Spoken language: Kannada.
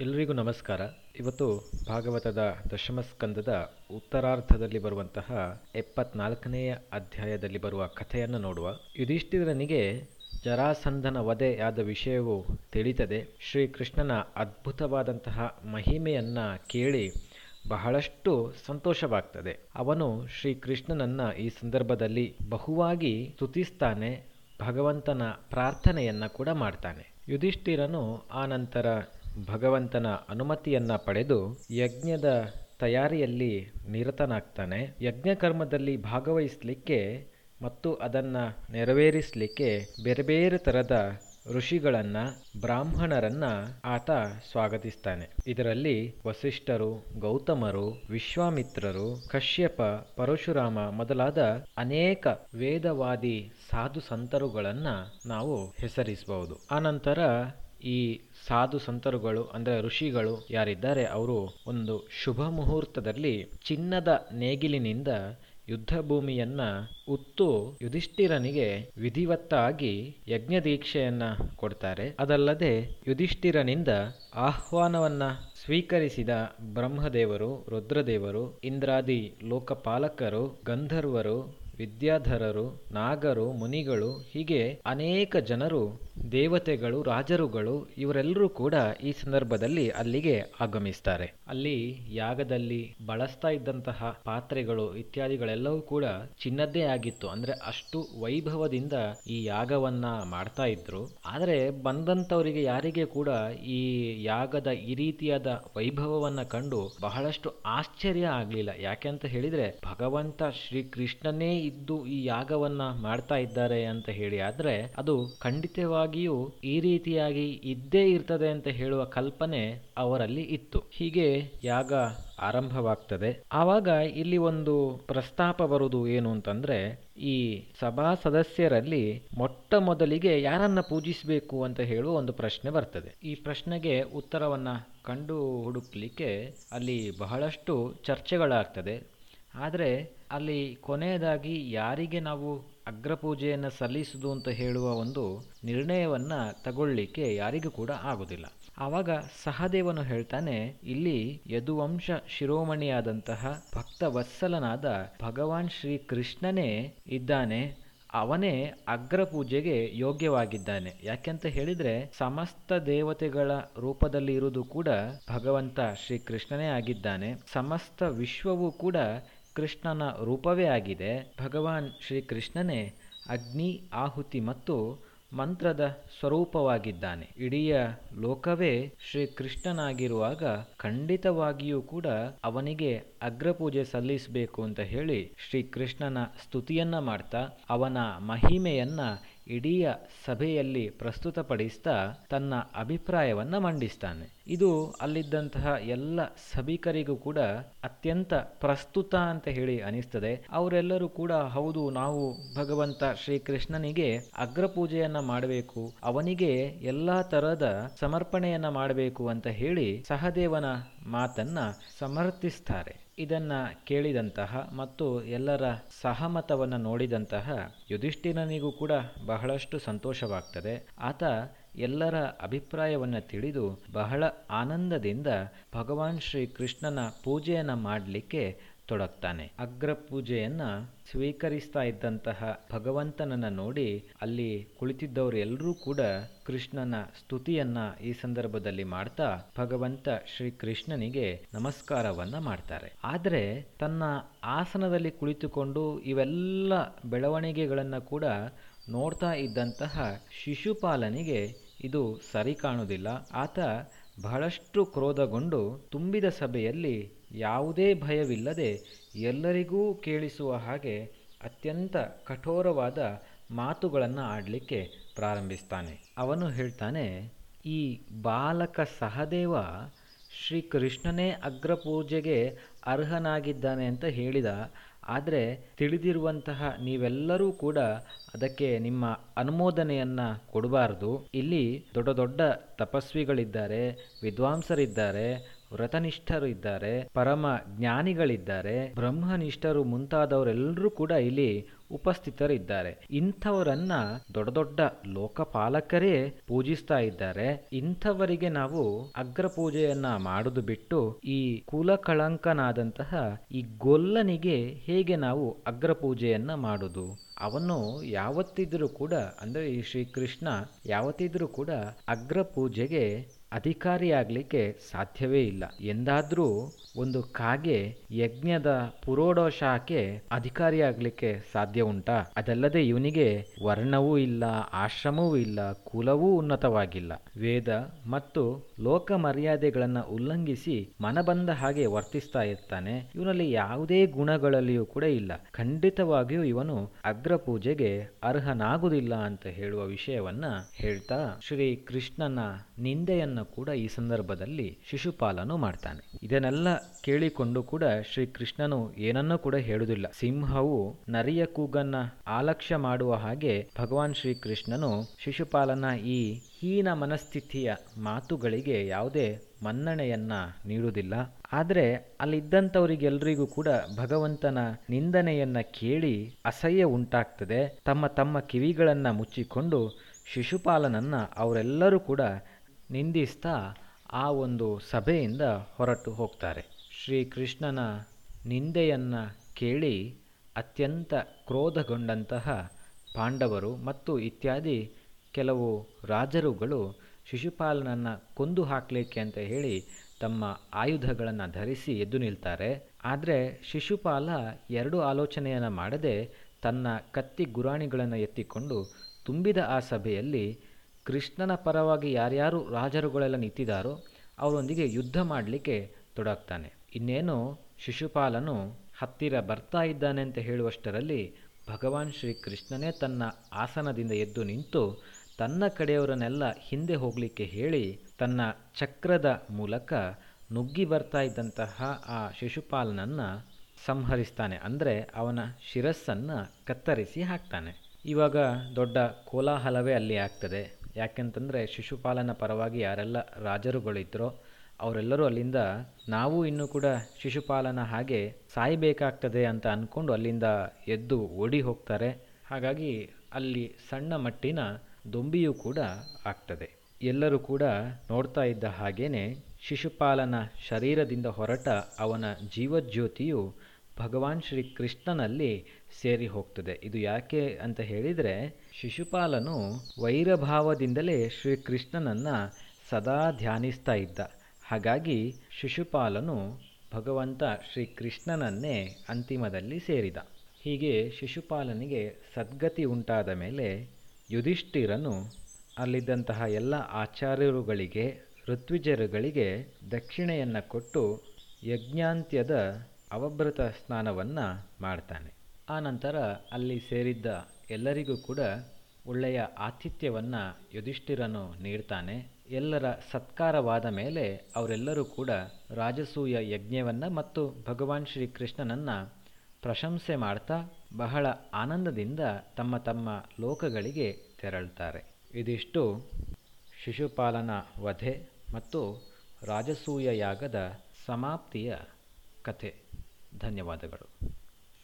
ಎಲ್ಲರಿಗೂ ನಮಸ್ಕಾರ. ಇವತ್ತು ಭಾಗವತದ ದಶಮ ಸ್ಕಂದದ ಉತ್ತರಾರ್ಧದಲ್ಲಿ ಬರುವಂತಹ ಎಪ್ಪತ್ನಾಲ್ಕನೆಯ ಅಧ್ಯಾಯದಲ್ಲಿ ಬರುವ ಕಥೆಯನ್ನು ನೋಡುವ. ಯುಧಿಷ್ಠಿರನಿಗೆ ಜರಾಸಂಧನ ವಧೆಯಾದ ವಿಷಯವು ತಿಳಿತದೆ. ಶ್ರೀಕೃಷ್ಣನ ಅದ್ಭುತವಾದಂತಹ ಮಹಿಮೆಯನ್ನು ಕೇಳಿ ಬಹಳಷ್ಟು ಸಂತೋಷವಾಗ್ತದೆ. ಅವನು ಶ್ರೀಕೃಷ್ಣನನ್ನ ಈ ಸಂದರ್ಭದಲ್ಲಿ ಬಹುವಾಗಿ ಸ್ತುತಿಸ್ತಾನೆ, ಭಗವಂತನ ಪ್ರಾರ್ಥನೆಯನ್ನ ಕೂಡ ಮಾಡ್ತಾನೆ. ಯುಧಿಷ್ಠಿರನು ಆ ಭಗವಂತನ ಅನುಮತಿಯನ್ನು ಪಡೆದು ಯಜ್ಞದ ತಯಾರಿಯಲ್ಲಿ ನಿರತನಾಗ್ತಾನೆ. ಯಜ್ಞಕರ್ಮದಲ್ಲಿ ಭಾಗವಹಿಸಲಿಕ್ಕೆ ಮತ್ತು ಅದನ್ನು ನೆರವೇರಿಸಲಿಕ್ಕೆ ಬೇರೆ ಬೇರೆ ಥರದ ಋಷಿಗಳನ್ನ, ಬ್ರಾಹ್ಮಣರನ್ನ ಆತ ಸ್ವಾಗತಿಸ್ತಾನೆ. ಇದರಲ್ಲಿ ವಸಿಷ್ಠರು, ಗೌತಮರು, ವಿಶ್ವಾಮಿತ್ರರು, ಕಶ್ಯಪ, ಪರಶುರಾಮ ಮೊದಲಾದ ಅನೇಕ ವೇದವಾದಿ ಸಾಧು ಸಂತರುಗಳನ್ನ ನಾವು ಹೆಸರಿಸಬಹುದು ಆನಂತರ ಈ ಸಾಧು ಸಂತರುಗಳು, ಅಂದರೆ ಋಷಿಗಳು ಯಾರಿದ್ದಾರೆ, ಅವರು ಒಂದು ಶುಭ ಮುಹೂರ್ತದಲ್ಲಿ ಚಿನ್ನದ ನೇಗಿಲಿನಿಂದ ಯುದ್ಧ ಭೂಮಿಯನ್ನ ಉತ್ತು ಯುಧಿಷ್ಠಿರನಿಗೆ ವಿಧಿವತ್ತಾಗಿ ಯಜ್ಞ ದೀಕ್ಷೆಯನ್ನ ಕೊಡ್ತಾರೆ. ಅದಲ್ಲದೆ ಯುಧಿಷ್ಠಿರನಿಂದ ಆಹ್ವಾನವನ್ನ ಸ್ವೀಕರಿಸಿದ ಬ್ರಹ್ಮದೇವರು, ರುದ್ರದೇವರು, ಇಂದ್ರಾದಿ ಲೋಕಪಾಲಕರು, ಗಂಧರ್ವರು ವಿದ್ಯಾಧರರು, ನಾಗರು, ಮುನಿಗಳು, ಹೀಗೆ ಅನೇಕ ಜನರು, ದೇವತೆಗಳು, ರಾಜರುಗಳು ಇವರೆಲ್ಲರೂ ಕೂಡ ಈ ಸಂದರ್ಭದಲ್ಲಿ ಅಲ್ಲಿಗೆ ಆಗಮಿಸ್ತಾರೆ. ಅಲ್ಲಿ ಯಾಗದಲ್ಲಿ ಬಳಸ್ತಾ ಇದ್ದಂತಹ ಪಾತ್ರೆಗಳು ಇತ್ಯಾದಿಗಳೆಲ್ಲವೂ ಕೂಡ ಚಿನ್ನದ್ದೇ ಆಗಿತ್ತು. ಅಂದ್ರೆ ಅಷ್ಟು ವೈಭವದಿಂದ ಈ ಯಾಗವನ್ನ ಮಾಡ್ತಾ ಇದ್ರು. ಆದರೆ ಬಂದಂತವರಿಗೆ ಯಾರಿಗೆ ಕೂಡ ಈ ಯಾಗದ ಈ ರೀತಿಯಾದ ವೈಭವವನ್ನ ಕಂಡು ಬಹಳಷ್ಟು ಆಶ್ಚರ್ಯ ಆಗ್ಲಿಲ್ಲ. ಯಾಕೆ ಅಂತ ಹೇಳಿದ್ರೆ ಭಗವಂತ ಶ್ರೀಕೃಷ್ಣನೇ ಇದ್ದು ಈ ಯಾಗವನ್ನ ಮಾಡ್ತಾ ಇದ್ದಾರೆ ಅಂತ ಹೇಳಿ ಆದ್ರೆ ಅದು ಖಂಡಿತವಾಗಿಯೂ ಈ ರೀತಿಯಾಗಿ ಇದ್ದೇ ಇರ್ತದೆ ಅಂತ ಹೇಳುವ ಕಲ್ಪನೆ ಅವರಲ್ಲಿ ಇತ್ತು. ಹೀಗೆ ಯಾಗ ಆರಂಭವಾಗ್ತದೆ. ಆವಾಗ ಇಲ್ಲಿ ಒಂದು ಪ್ರಸ್ತಾಪ ಬರುವುದು ಏನು ಅಂತಂದ್ರೆ, ಈ ಸಭಾ ಸದಸ್ಯರಲ್ಲಿ ಮೊಟ್ಟ ಮೊದಲಿಗೆ ಯಾರನ್ನ ಪೂಜಿಸಬೇಕು ಅಂತ ಹೇಳುವ ಒಂದು ಪ್ರಶ್ನೆ ಬರ್ತದೆ. ಈ ಪ್ರಶ್ನೆಗೆ ಉತ್ತರವನ್ನ ಕಂಡು ಹುಡುಕ್ಲಿಕ್ಕೆ ಅಲ್ಲಿ ಬಹಳಷ್ಟು ಚರ್ಚೆಗಳಾಗ್ತದೆ. ಆದರೆ ಅಲ್ಲಿ ಕೊನೆಯದಾಗಿ ಯಾರಿಗೆ ನಾವು ಅಗ್ರಪೂಜೆಯನ್ನು ಸಲ್ಲಿಸುವುದು ಅಂತ ಹೇಳುವ ಒಂದು ನಿರ್ಣಯವನ್ನ ತಗೊಳ್ಳಿಕ್ಕೆ ಯಾರಿಗೂ ಕೂಡ ಆಗೋದಿಲ್ಲ. ಆವಾಗ ಸಹದೇವನು ಹೇಳ್ತಾನೆ, ಇಲ್ಲಿ ಯದುವಂಶ ಶಿರೋಮಣಿಯಾದಂತಹ ಭಕ್ತ ವತ್ಸಲನಾದ ಭಗವಾನ್ ಶ್ರೀ ಕೃಷ್ಣನೇ ಇದ್ದಾನೆ, ಅವನೇ ಅಗ್ರಪೂಜೆಗೆ ಯೋಗ್ಯವಾಗಿದ್ದಾನೆ. ಯಾಕೆಂತ ಹೇಳಿದ್ರೆ, ಸಮಸ್ತ ದೇವತೆಗಳ ರೂಪದಲ್ಲಿ ಇರುವುದು ಕೂಡ ಭಗವಂತ ಶ್ರೀಕೃಷ್ಣನೇ ಆಗಿದ್ದಾನೆ. ಸಮಸ್ತ ವಿಶ್ವವೂ ಕೂಡ ಕೃಷ್ಣನ ರೂಪವೇ ಆಗಿದೆ. ಭಗವಾನ್ ಶ್ರೀಕೃಷ್ಣನೇ ಅಗ್ನಿ, ಆಹುತಿ ಮತ್ತು ಮಂತ್ರದ ಸ್ವರೂಪವಾಗಿದ್ದಾನೆ. ಇಡೀ ಲೋಕವೇ ಶ್ರೀಕೃಷ್ಣನಾಗಿರುವಾಗ ಖಂಡಿತವಾಗಿಯೂ ಕೂಡ ಅವನಿಗೆ ಅಗ್ರಪೂಜೆ ಸಲ್ಲಿಸಬೇಕು ಅಂತ ಹೇಳಿ ಶ್ರೀಕೃಷ್ಣನ ಸ್ತುತಿಯನ್ನ ಮಾಡ್ತಾ ಅವನ ಮಹಿಮೆಯನ್ನ ಇಡೀ ಸಭೆಯಲ್ಲಿ ಪ್ರಸ್ತುತಪಡಿಸ್ತಾ ತನ್ನ ಅಭಿಪ್ರಾಯವನ್ನು ಮಂಡಿಸ್ತಾನೆ. ಇದು ಅಲ್ಲಿದ್ದಂತಹ ಎಲ್ಲ ಸಭಿಕರಿಗೂ ಕೂಡ ಅತ್ಯಂತ ಪ್ರಸ್ತುತ ಅಂತ ಹೇಳಿ ಅನಿಸ್ತದೆ. ಅವರೆಲ್ಲರೂ ಕೂಡ, ಹೌದು, ನಾವು ಭಗವಂತ ಶ್ರೀಕೃಷ್ಣನಿಗೆ ಅಗ್ರಪೂಜೆಯನ್ನ ಮಾಡಬೇಕು, ಅವನಿಗೆ ಎಲ್ಲಾ ತರಹದ ಸಮರ್ಪಣೆಯನ್ನ ಮಾಡಬೇಕು ಅಂತ ಹೇಳಿ ಸಹದೇವನ ಮಾತನ್ನ ಸಮರ್ಥಿಸ್ತಾರೆ. ಇದನ್ನ ಕೇಳಿದಂತಹ ಮತ್ತು ಎಲ್ಲರ ಸಹಮತವನ್ನು ನೋಡಿದಂತಹ ಯುಧಿಷ್ಠಿರನಿಗೂ ಕೂಡ ಬಹಳಷ್ಟು ಸಂತೋಷವಾಗ್ತದೆ. ಆತ ಎಲ್ಲರ ಅಭಿಪ್ರಾಯವನ್ನು ತಿಳಿದು ಬಹಳ ಆನಂದದಿಂದ ಭಗವಾನ್ ಶ್ರೀ ಕೃಷ್ಣನ ಪೂಜೆಯನ್ನು ಮಾಡಲಿಕ್ಕೆ ತೊಡಗ್ತಾನೆ. ಅಗ್ರ ಪೂಜೆಯನ್ನ ಸ್ವೀಕರಿಸ್ತಾ ಇದ್ದಂತಹ ಭಗವಂತನನ್ನ ನೋಡಿ ಅಲ್ಲಿ ಕುಳಿತಿದ್ದವರು ಎಲ್ಲರೂ ಕೂಡ ಕೃಷ್ಣನ ಸ್ತುತಿಯನ್ನ ಈ ಸಂದರ್ಭದಲ್ಲಿ ಮಾಡ್ತಾ ಭಗವಂತ ಶ್ರೀ ಕೃಷ್ಣನಿಗೆ ನಮಸ್ಕಾರವನ್ನ ಮಾಡ್ತಾರೆ. ಆದರೆ ತನ್ನ ಆಸನದಲ್ಲಿ ಕುಳಿತುಕೊಂಡು ಇವೆಲ್ಲ ಬೆಳವಣಿಗೆಗಳನ್ನ ಕೂಡ ನೋಡ್ತಾ ಇದ್ದಂತಹ ಶಿಶುಪಾಲನಿಗೆ ಇದು ಸರಿ ಕಾಣುವುದಿಲ್ಲ ಆತ ಬಹಳಷ್ಟು ಕ್ರೋಧಗೊಂಡು ತುಂಬಿದ ಸಭೆಯಲ್ಲಿ ಯಾವುದೇ ಭಯವಿಲ್ಲದೆ ಎಲ್ಲರಿಗೂ ಕೇಳಿಸುವ ಹಾಗೆ ಅತ್ಯಂತ ಕಠೋರವಾದ ಮಾತುಗಳನ್ನು ಆಡಲಿಕ್ಕೆ ಪ್ರಾರಂಭಿಸ್ತಾನೆ. ಅವನು ಹೇಳ್ತಾನೆ, ಈ ಬಾಲಕ ಸಹದೇವ ಶ್ರೀಕೃಷ್ಣನೇ ಅಗ್ರಪೂಜೆಗೆ ಅರ್ಹನಾಗಿದ್ದಾನೆ ಅಂತ ಹೇಳಿದ. ಆದರೆ ತಿಳಿದಿರುವಂತಹ ನೀವೆಲ್ಲರೂ ಕೂಡ ಅದಕ್ಕೆ ನಿಮ್ಮ ಅನುಮೋದನೆಯನ್ನು ಕೊಡಬಾರದು. ಇಲ್ಲಿ ದೊಡ್ಡ ದೊಡ್ಡ ತಪಸ್ವಿಗಳಿದ್ದಾರೆ, ವಿದ್ವಾಂಸರಿದ್ದಾರೆ ವ್ರತನಿಷ್ಠರು ಇದ್ದಾರೆ, ಪರಮ ಜ್ಞಾನಿಗಳಿದ್ದಾರೆ, ಬ್ರಹ್ಮನಿಷ್ಠರು ಮುಂತಾದವರೆಲ್ಲರೂ ಕೂಡ ಇಲ್ಲಿ ಉಪಸ್ಥಿತರಿದ್ದಾರೆ. ಇಂಥವರನ್ನ ದೊಡ್ಡ ದೊಡ್ಡ ಲೋಕಪಾಲಕರೇ ಪೂಜಿಸ್ತಾ ಇದ್ದಾರೆ. ಇಂಥವರಿಗೆ ನಾವು ಅಗ್ರ ಪೂಜೆಯನ್ನ ಮಾಡುದು ಬಿಟ್ಟು ಈ ಕುಲಕಳಂಕನಾದಂತಹ ಈ ಗೊಲ್ಲನಿಗೆ ಹೇಗೆ ನಾವು ಅಗ್ರ ಪೂಜೆಯನ್ನ ಮಾಡುದು? ಅವನು ಯಾವತ್ತಿದ್ರೂ ಕೂಡ, ಅಂದರೆ ಈ ಶ್ರೀಕೃಷ್ಣ ಯಾವತ್ತಿದ್ರೂ ಕೂಡ ಅಗ್ರ ಪೂಜೆಗೆ ಅಧಿಕಾರಿಯಾಗಲಿಕ್ಕೆ ಸಾಧ್ಯವೇ ಇಲ್ಲ. ಎಂದಾದ್ರೂ ಒಂದು ಕಾಗೆ ಯಜ್ಞದ ಪುರೋಡೋಶಾಕೆ ಅಧಿಕಾರಿಯಾಗಲಿಕ್ಕೆ ಸಾಧ್ಯ ಉಂಟಾ. ಅದಲ್ಲದೆ ಇವನಿಗೆ ವರ್ಣವೂ ಇಲ್ಲ, ಆಶ್ರಮವೂ ಇಲ್ಲ, ಕುಲವೂ ಉನ್ನತವಾಗಿಲ್ಲ. ವೇದ ಮತ್ತು ಲೋಕ ಮರ್ಯಾದೆಗಳನ್ನು ಉಲ್ಲಂಘಿಸಿ ಮನಬಂದ ಹಾಗೆ ವರ್ತಿಸ್ತಾ ಇರ್ತಾನೆ. ಇವನಲ್ಲಿ ಯಾವುದೇ ಗುಣಗಳಲ್ಲಿಯೂ ಕೂಡ ಇಲ್ಲ. ಖಂಡಿತವಾಗಿಯೂ ಇವನು ಅಗ್ರ ಪೂಜೆಗೆ ಅರ್ಹನಾಗುವುದಿಲ್ಲ ಅಂತ ಹೇಳುವ ವಿಷಯವನ್ನ ಹೇಳ್ತಾ ಶ್ರೀ ಕೃಷ್ಣನ ನಿಂದೆಯನ್ನು ಕೂಡ ಈ ಸಂದರ್ಭದಲ್ಲಿ ಶಿಶುಪಾಲನು ಮಾಡ್ತಾನೆ. ಇದನ್ನೆಲ್ಲ ಕೇಳಿಕೊಂಡು ಕೂಡ ಶ್ರೀಕೃಷ್ಣನು ಏನನ್ನೂ ಕೂಡ ಹೇಳುವುದಿಲ್ಲ. ಸಿಂಹವು ನರಿಯ ಕೂಗನ್ನ ಆಲಕ್ಷ್ಯ ಮಾಡುವ ಹಾಗೆ ಭಗವಾನ್ ಶ್ರೀಕೃಷ್ಣನು ಶಿಶುಪಾಲನ ಈ ಹೀನ ಮನಸ್ಥಿತಿಯ ಮಾತುಗಳಿಗೆ ಯಾವುದೇ ಮನ್ನಣೆಯನ್ನ ನೀಡುವುದಿಲ್ಲ. ಆದರೆ ಅಲ್ಲಿದ್ದಂಥವರಿಗೆಲ್ಲರಿಗೂ ಕೂಡ ಭಗವಂತನ ನಿಂದನೆಯನ್ನ ಕೇಳಿ ಅಸಹ್ಯ ಉಂಟಾಗ್ತದೆ. ತಮ್ಮ ತಮ್ಮ ಕಿವಿಗಳನ್ನ ಮುಚ್ಚಿಕೊಂಡು ಶಿಶುಪಾಲನನ್ನ ಅವರೆಲ್ಲರೂ ಕೂಡ ನಿಂದಿಸ್ತಾ ಆ ಒಂದು ಸಭೆಯಿಂದ ಹೊರಟು ಹೋಗ್ತಾರೆ. ಶ್ರೀಕೃಷ್ಣನ ನಿಂದೆಯನ್ನ ಕೇಳಿ ಅತ್ಯಂತ ಕ್ರೋಧಗೊಂಡಂತಹ ಪಾಂಡವರು ಮತ್ತು ಇತ್ಯಾದಿ ಕೆಲವು ರಾಜರುಗಳು ಶಿಶುಪಾಲನನ್ನು ಕೊಂದು ಹಾಕಲಿಕ್ಕೆ ಅಂತ ಹೇಳಿ ತಮ್ಮ ಆಯುಧಗಳನ್ನು ಧರಿಸಿ ಎದ್ದು ನಿಲ್ತಾರೆ. ಆದರೆ ಶಿಶುಪಾಲ ಎರಡು ಆಲೋಚನೆಯನ್ನು ಮಾಡದೆ ತನ್ನ ಕತ್ತಿ ಗುರಾಣಿಗಳನ್ನು ಎತ್ತಿಕೊಂಡು ತುಂಬಿದ ಆ ಸಭೆಯಲ್ಲಿ ಕೃಷ್ಣನ ಪರವಾಗಿ ಯಾರ್ಯಾರು ರಾಜರುಗಳೆಲ್ಲ ನಿಂತಿದ್ದಾರೋ ಅವರೊಂದಿಗೆ ಯುದ್ಧ ಮಾಡಲಿಕ್ಕೆ ತೊಡಗ್ತಾನೆ. ಇನ್ನೇನು ಶಿಶುಪಾಲನು ಹತ್ತಿರ ಬರ್ತಾ ಇದ್ದಾನೆ ಅಂತ ಹೇಳುವಷ್ಟರಲ್ಲಿ ಭಗವಾನ್ ಶ್ರೀಕೃಷ್ಣನೇ ತನ್ನ ಆಸನದಿಂದ ಎದ್ದು ನಿಂತು ತನ್ನ ಕಡೆಯವರನ್ನೆಲ್ಲ ಹಿಂದೆ ಹೋಗಲಿಕ್ಕೆ ಹೇಳಿ ತನ್ನ ಚಕ್ರದ ಮೂಲಕ ನುಗ್ಗಿ ಬರ್ತಾ ಇದ್ದಂತಹ ಆ ಶಿಶುಪಾಲನನ್ನು ಸಂಹರಿಸ್ತಾನೆ. ಅಂದರೆ ಅವನ ಶಿರಸ್ಸನ್ನು ಕತ್ತರಿಸಿ ಹಾಕ್ತಾನೆ. ಇವಾಗ ದೊಡ್ಡ ಕೋಲಾಹಲವೇ ಅಲ್ಲಿ ಆಗ್ತದೆ. ಯಾಕೆಂತಂದರೆ ಶಿಶುಪಾಲನ ಪರವಾಗಿ ಯಾರೆಲ್ಲ ರಾಜರುಗಳಿದ್ರೋ ಅವರೆಲ್ಲರೂ ಅಲ್ಲಿಂದ, ನಾವು ಇನ್ನೂ ಕೂಡ ಶಿಶುಪಾಲನ ಹಾಗೆ ಸಾಯಬೇಕಾಗ್ತದೆ ಅಂತ ಅಂದ್ಕೊಂಡು ಅಲ್ಲಿಂದ ಎದ್ದು ಓಡಿ ಹೋಗ್ತಾರೆ. ಹಾಗಾಗಿ ಅಲ್ಲಿ ಸಣ್ಣ ಮಟ್ಟಿನ ದೊಂಬಿಯೂ ಕೂಡ ಆಗ್ತದೆ. ಎಲ್ಲರೂ ಕೂಡ ನೋಡ್ತಾ ಇದ್ದ ಹಾಗೇನೆ ಶಿಶುಪಾಲನ ಶರೀರದಿಂದ ಹೊರಟ ಅವನ ಜೀವಜ್ಯೋತಿಯು ಭಗವಾನ್ ಶ್ರೀ ಕೃಷ್ಣನಲ್ಲಿ ಸೇರಿ ಹೋಗ್ತದೆ. ಇದು ಯಾಕೆ ಅಂತ ಹೇಳಿದರೆ, ಶಿಶುಪಾಲನು ವೈರಭಾವದಿಂದಲೇ ಶ್ರೀಕೃಷ್ಣನನ್ನು ಸದಾ ಧ್ಯಾನಿಸ್ತಾ ಇದ್ದ. ಹಾಗಾಗಿ ಶಿಶುಪಾಲನು ಭಗವಂತ ಶ್ರೀಕೃಷ್ಣನನ್ನೇ ಅಂತಿಮದಲ್ಲಿ ಸೇರಿದ. ಹೀಗೆ ಶಿಶುಪಾಲನಿಗೆ ಸದ್ಗತಿ ಉಂಟಾದ ಮೇಲೆ ಯುಧಿಷ್ಠಿರನು ಅಲ್ಲಿದ್ದಂತಹ ಎಲ್ಲ ಆಚಾರ್ಯರುಗಳಿಗೆ, ಋತ್ವಿಜರುಗಳಿಗೆ ದಕ್ಷಿಣೆಯನ್ನು ಕೊಟ್ಟು ಯಜ್ಞಾಂತ್ಯದ ಅವಭೃತ ಸ್ನಾನವನ್ನು ಮಾಡ್ತಾನೆ. ಆನಂತರ ಅಲ್ಲಿ ಸೇರಿದ್ದ ಎಲ್ಲರಿಗೂ ಕೂಡ ಒಳ್ಳೆಯ ಆತಿಥ್ಯವನ್ನು ಯುಧಿಷ್ಠಿರನು ನೀಡ್ತಾನೆ. ಎಲ್ಲರ ಸತ್ಕಾರವಾದ ಮೇಲೆ ಅವರೆಲ್ಲರೂ ಕೂಡ ರಾಜಸೂಯ ಯಜ್ಞವನ್ನು ಮತ್ತು ಭಗವಾನ್ ಶ್ರೀಕೃಷ್ಣನನ್ನು ಪ್ರಶಂಸೆ ಮಾಡ್ತಾ ಬಹಳ ಆನಂದದಿಂದ ತಮ್ಮ ತಮ್ಮ ಲೋಕಗಳಿಗೆ ತೆರಳ್ತಾರೆ. ಇದಿಷ್ಟು ಶಿಶುಪಾಲನ ವಧೆ ಮತ್ತು ರಾಜಸೂಯ ಯಾಗದ ಸಮಾಪ್ತಿಯ ಕಥೆ. ಧನ್ಯವಾದಗಳು.